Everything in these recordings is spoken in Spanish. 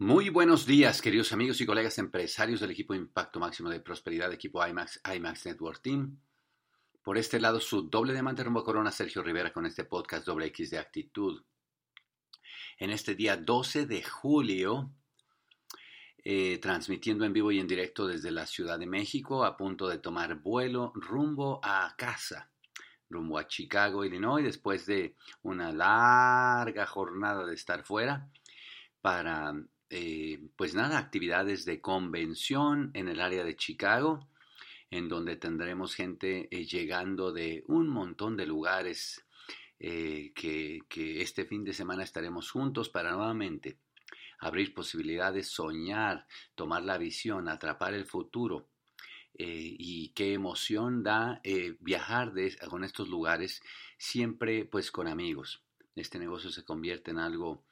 Muy buenos días, queridos amigos y colegas empresarios del equipo Impacto Máximo de Prosperidad, equipo IMAX, IMAX Network Team. Por este lado, su doble diamante rumbo corona, Sergio Rivera, con este podcast doble X de actitud. En este día 12 de julio, eh, transmitiendo en vivo y en directo desde la Ciudad de México, a punto de tomar vuelo rumbo a casa, rumbo a Chicago, Illinois, después de una larga jornada de estar fuera para eh, pues nada, actividades de convención en el área de Chicago, en donde tendremos gente eh, llegando de un montón de lugares eh, que, este fin de semana estaremos juntos para nuevamente abrir posibilidades, soñar, tomar la visión, atrapar el futuro. y qué emoción da viajar con estos lugares siempre pues con amigos. Este negocio se convierte en algo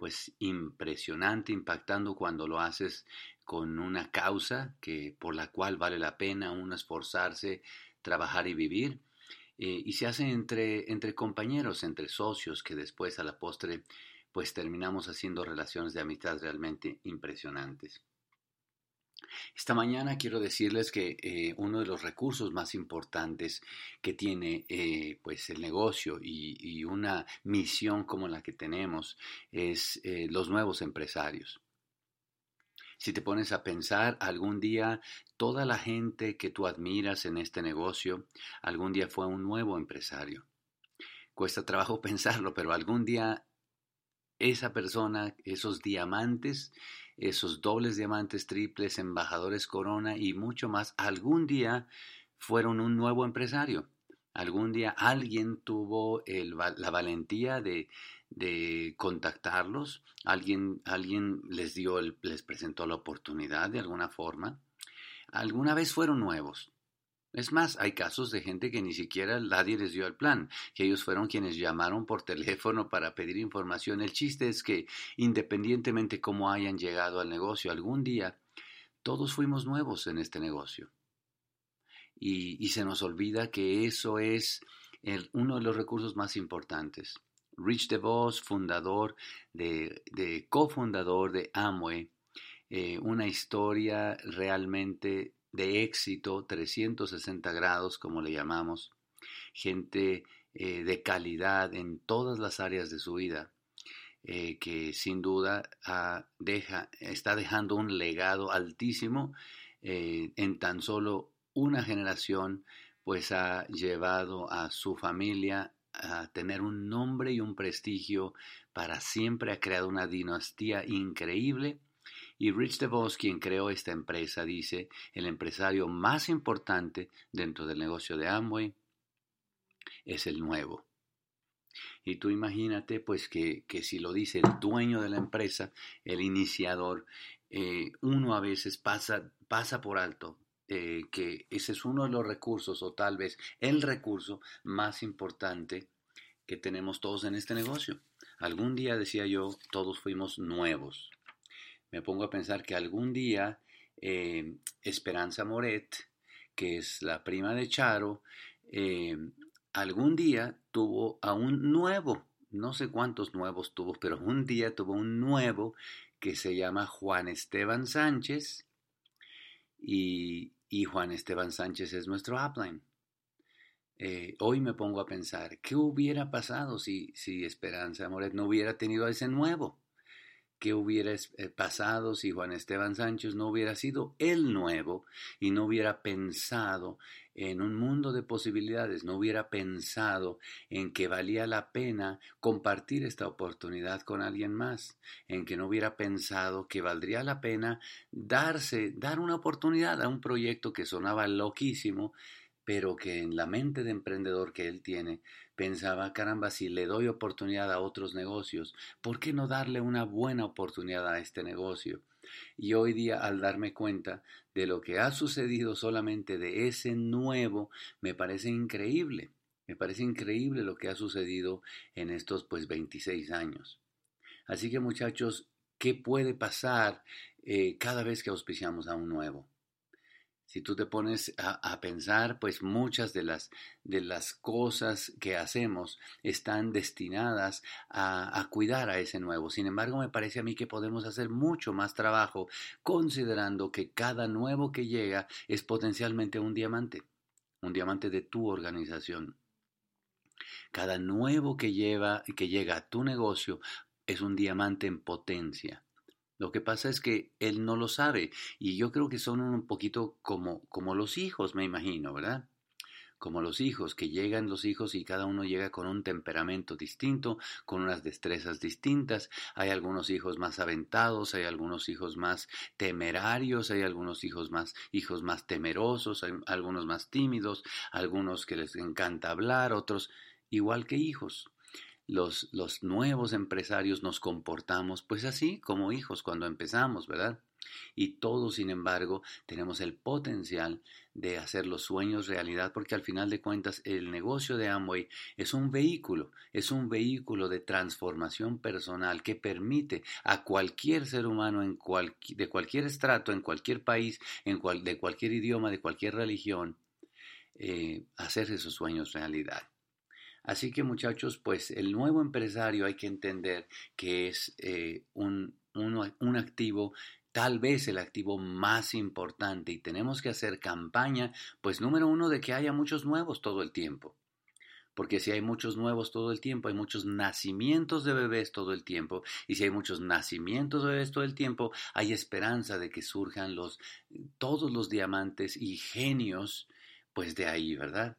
pues impresionante, impactando cuando lo haces con una causa que por la cual vale la pena uno esforzarse, trabajar y vivir. Eh, y se hace entre, entre compañeros, entre socios, que después a la postre pues terminamos haciendo relaciones de amistad realmente impresionantes. Esta mañana quiero decirles que eh, uno de los recursos más importantes que tiene eh, pues el negocio y, una misión como la que tenemos es eh, los nuevos empresarios. Si te pones a pensar, algún día toda la gente que tú admiras en este negocio, algún día fue un nuevo empresario. Cuesta trabajo pensarlo, pero algún día esa persona, esos diamantes, esos dobles diamantes, triples, embajadores corona y mucho más, algún día fueron un nuevo empresario. Algún día alguien tuvo la valentía de, contactarlos, alguien, alguien les dio, les presentó la oportunidad de alguna forma. Alguna vez fueron nuevos, es más, hay casos de gente que ni siquiera nadie les dio el plan, que ellos fueron quienes llamaron por teléfono para pedir información. El chiste es que, independientemente cómo hayan llegado al negocio, algún día todos fuimos nuevos en este negocio. Y, se nos olvida que eso es uno de los recursos más importantes. Rich DeVos, fundador de, cofundador de Amway, eh, una historia realmente de éxito, 360 grados, como le llamamos, gente eh, de calidad en todas las áreas de su vida, eh, que sin duda deja, está dejando un legado altísimo eh, en tan solo una generación, pues ha llevado a su familia a tener un nombre y un prestigio para siempre, ha creado una dinastía increíble y Rich DeVos, quien creó esta empresa, dice, el empresario más importante dentro del negocio de Amway es el nuevo. Y tú imagínate pues que, si lo dice el dueño de la empresa, el iniciador, eh, uno a veces pasa, pasa por alto eh, que ese es uno de los recursos o tal vez el recurso más importante que tenemos todos en este negocio. Algún día decía yo, todos fuimos nuevos me pongo a pensar que algún día eh, Esperanza Moret, que es la prima de Charo, eh, algún día tuvo a un nuevo, no sé cuántos nuevos tuvo, pero un día tuvo un nuevo que se llama Juan Esteban Sánchez y, Juan Esteban Sánchez es nuestro upline. Eh, hoy me pongo a pensar, ¿qué hubiera pasado si, si Esperanza Moret no hubiera tenido a ese nuevo? Qué hubiera eh, pasado si Juan Esteban Sánchez no hubiera sido el nuevo y no hubiera pensado en un mundo de posibilidades, no hubiera pensado en que valía la pena compartir esta oportunidad con alguien más, en que no hubiera pensado que valdría la pena darse, dar una oportunidad a un proyecto que sonaba loquísimo, pero que en la mente de emprendedor que él tiene pensaba, caramba, si le doy oportunidad a otros negocios, ¿por qué no darle una buena oportunidad a este negocio? Y hoy día, al darme cuenta de lo que ha sucedido solamente de ese nuevo, me parece increíble. Me parece increíble lo que ha sucedido en estos pues 26 años. Así que muchachos, ¿qué puede pasar eh, cada vez que auspiciamos a un nuevo? Si tú te pones a, pensar, pues muchas de las, de las cosas que hacemos están destinadas a, a, cuidar a ese nuevo. Sin embargo, me parece a mí que podemos hacer mucho más trabajo considerando que cada nuevo que llega es potencialmente un diamante, un diamante de tu organización. Cada nuevo que, lleva, que llega a tu negocio es un diamante en potencia. Lo que pasa es que él no lo sabe y yo creo que son un poquito como, como los hijos, me imagino, ¿verdad? Como los hijos, que llegan los hijos y cada uno llega con un temperamento distinto, con unas destrezas distintas. Hay algunos hijos más aventados, hay algunos hijos más temerarios, hay algunos hijos más, hijos más temerosos, algunos más tímidos, algunos que les encanta hablar, otros igual que hijos los, los nuevos empresarios nos comportamos pues así como hijos cuando empezamos, ¿verdad? Y todos, sin embargo, tenemos el potencial de hacer los sueños realidad, porque al final de cuentas el negocio de Amway es un vehículo, es un vehículo de transformación personal que permite a cualquier ser humano en de cualquier estrato, en cualquier país, en cual, de cualquier idioma, de cualquier religión, eh, hacer esos sueños realidad. Así que muchachos, pues el nuevo empresario hay que entender que es eh, un, un activo tal vez el activo más importante y tenemos que hacer campaña, pues número uno, de que haya muchos nuevos todo el tiempo. Porque si hay muchos nuevos todo el tiempo, hay muchos nacimientos de bebés todo el tiempo. Y si hay muchos nacimientos de bebés todo el tiempo, hay esperanza de que surjan los, todos los diamantes y genios, pues de ahí, ¿verdad?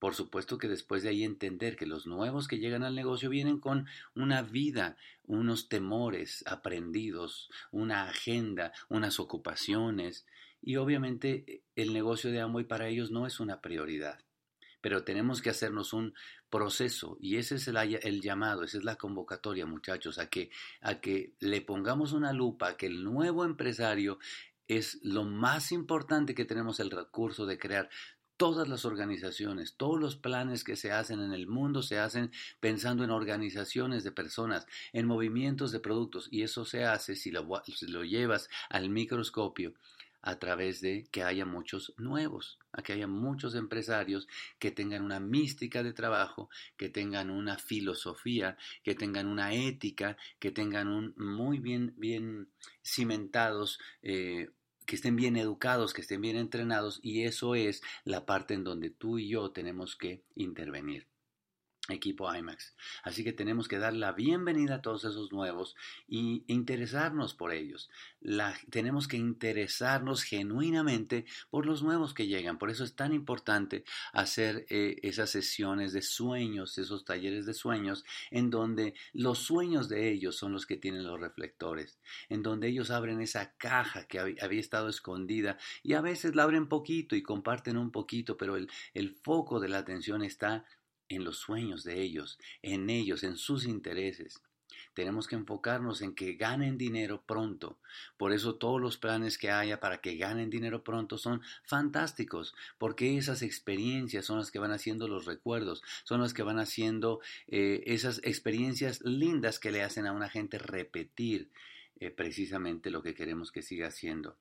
Por supuesto que después de ahí entender que los nuevos que llegan al negocio vienen con una vida, unos temores aprendidos, una agenda, unas ocupaciones y obviamente el negocio de Amway para ellos no es una prioridad. Pero tenemos que hacernos un proceso y ese es el, el, llamado, esa es la convocatoria muchachos, a que, a que le pongamos una lupa, a que el nuevo empresario es lo más importante que tenemos el recurso de crear todas las organizaciones, todos los planes que se hacen en el mundo se hacen pensando en organizaciones de personas, en movimientos de productos, y eso se hace si lo, llevas al microscopio a través de que haya muchos nuevos, a que haya muchos empresarios que tengan una mística de trabajo, que tengan una filosofía, que tengan una ética, que tengan un muy bien, bien cimentados eh, que estén bien educados, que estén bien entrenados y eso es la parte en donde tú y yo tenemos que intervenir equipo IMAX. Así que tenemos que dar la bienvenida a todos esos nuevos y interesarnos por ellos. tenemos que interesarnos genuinamente por los nuevos que llegan. Por eso es tan importante hacer eh, esas sesiones de sueños, esos talleres de sueños, en donde los sueños de ellos son los que tienen los reflectores, en donde ellos abren esa caja que había estado escondida y a veces la abren poquito y comparten un poquito, pero el foco de la atención está en los sueños de ellos, en ellos, en sus intereses. Tenemos que enfocarnos en que ganen dinero pronto. Por eso todos los planes que haya para que ganen dinero pronto son fantásticos, porque esas experiencias son las que van haciendo los recuerdos, son las que van haciendo eh, esas experiencias lindas que le hacen a una gente repetir eh, precisamente lo que queremos que siga haciendo.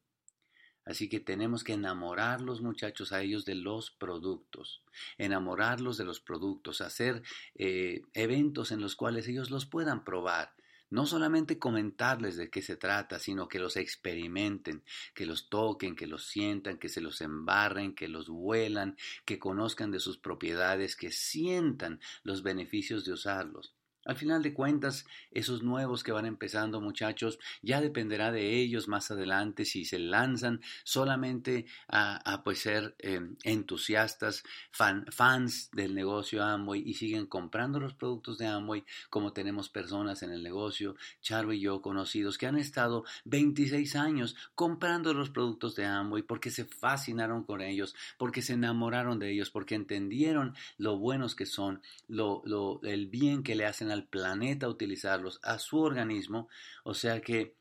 Así que tenemos que enamorar los muchachos a ellos de los productos, enamorarlos de los productos, hacer eh, eventos en los cuales ellos los puedan probar. No solamente comentarles de qué se trata, sino que los experimenten, que los toquen, que los sientan, que se los embarren, que los huelan, que conozcan de sus propiedades, que sientan los beneficios de usarlos. Al final de cuentas, esos nuevos que van empezando, muchachos, ya dependerá de ellos más adelante si se lanzan solamente a, pues ser em, entusiastas, fans del negocio Amway y siguen comprando los productos de Amway, como tenemos personas en el negocio, Charo y yo conocidos, que han estado 26 años comprando los productos de Amway porque se fascinaron con ellos, porque se enamoraron de ellos, porque entendieron lo buenos que son, lo, lo, el bien que le hacen al planeta utilizarlos, a su organismo. O sea que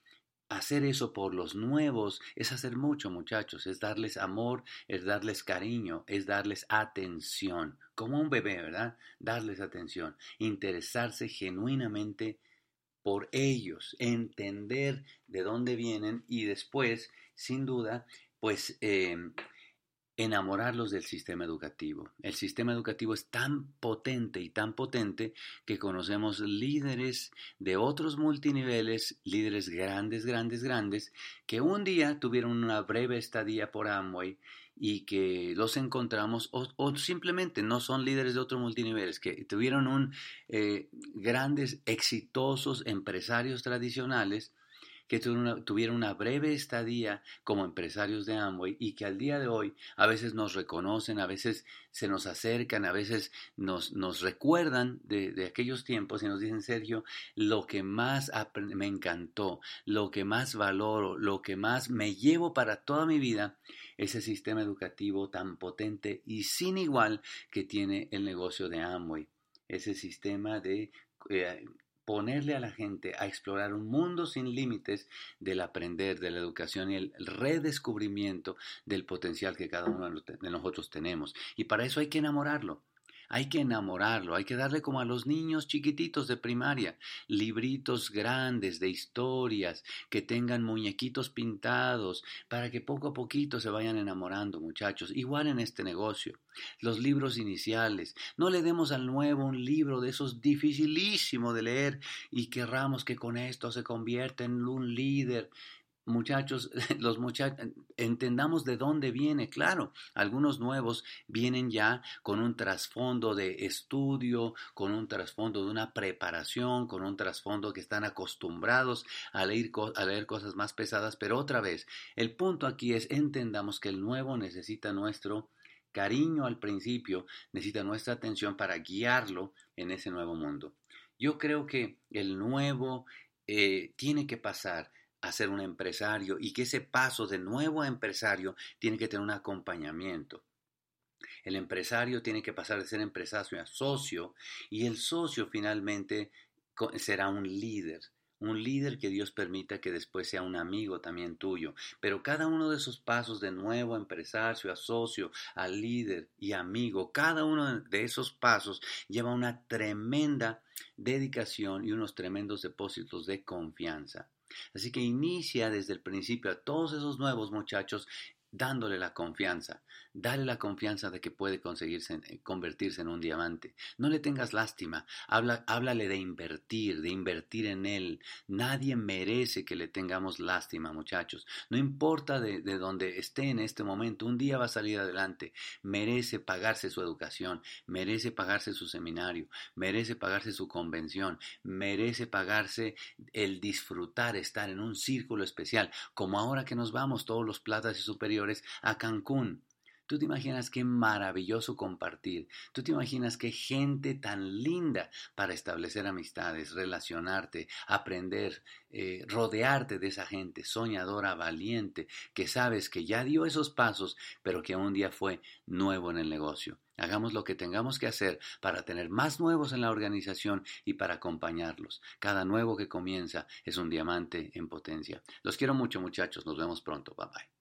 hacer eso por los nuevos es hacer mucho, muchachos, es darles amor, es darles cariño, es darles atención, como un bebé, ¿verdad? Darles atención, interesarse genuinamente por ellos, entender de dónde vienen y después, sin duda, pues eh, enamorarlos del sistema educativo. El sistema educativo es tan potente y tan potente que conocemos líderes de otros multiniveles, líderes grandes, grandes, grandes, que un día tuvieron una breve estadía por Amway y que los encontramos o, simplemente no son líderes de otros multiniveles, que tuvieron un eh, grandes, exitosos empresarios tradicionales que tuvieron una, breve estadía como empresarios de Amway y que al día de hoy a veces nos reconocen, a veces se nos acercan, a veces nos, nos recuerdan de, aquellos tiempos y nos dicen, Sergio, lo que más me encantó, lo que más valoro, lo que más me llevo para toda mi vida, ese sistema educativo tan potente y sin igual que tiene el negocio de Amway. Ese sistema de eh, ponerle a la gente a explorar un mundo sin límites del aprender, de la educación y el redescubrimiento del potencial que cada uno de nosotros tenemos. Y para eso hay que enamorarlo. Hay que enamorarlo, hay que darle como a los niños chiquititos de primaria, libritos grandes de historias, que tengan muñequitos pintados, para que poco a poquito se vayan enamorando, muchachos. Igual en este negocio. Los libros iniciales. No le demos al nuevo un libro de esos dificilísimo de leer y querramos que con esto se convierta en un líder muchachos, los muchachos, entendamos de dónde viene. Claro, algunos nuevos vienen ya con un trasfondo de estudio, con un trasfondo de una preparación, con un trasfondo que están acostumbrados a leer, a leer cosas más pesadas. Pero otra vez, el punto aquí es entendamos que el nuevo necesita nuestro cariño al principio, necesita nuestra atención para guiarlo en ese nuevo mundo. Yo creo que el nuevo eh, tiene que pasar a ser un empresario y que ese paso de nuevo a empresario tiene que tener un acompañamiento. El empresario tiene que pasar de ser empresario a socio y el socio finalmente será un líder, un líder que Dios permita que después sea un amigo también tuyo. Pero cada uno de esos pasos de nuevo a empresario, a socio, a líder y amigo, cada uno de esos pasos lleva una tremenda dedicación y unos tremendos depósitos de confianza. Así que inicia desde el principio a todos esos nuevos muchachos dándole la confianza. Dale la confianza de que puede conseguirse, eh, convertirse en un diamante. No le tengas lástima. Habla, háblale de invertir, de invertir en él. Nadie merece que le tengamos lástima, muchachos. No importa de, de dónde esté en este momento, un día va a salir adelante. Merece pagarse su educación, merece pagarse su seminario, merece pagarse su convención, merece pagarse el disfrutar, estar en un círculo especial, como ahora que nos vamos todos los platas y superiores a Cancún. Tú te imaginas qué maravilloso compartir. Tú te imaginas qué gente tan linda para establecer amistades, relacionarte, aprender, eh, rodearte de esa gente soñadora, valiente, que sabes que ya dio esos pasos, pero que un día fue nuevo en el negocio. Hagamos lo que tengamos que hacer para tener más nuevos en la organización y para acompañarlos. Cada nuevo que comienza es un diamante en potencia. Los quiero mucho muchachos. Nos vemos pronto. Bye bye.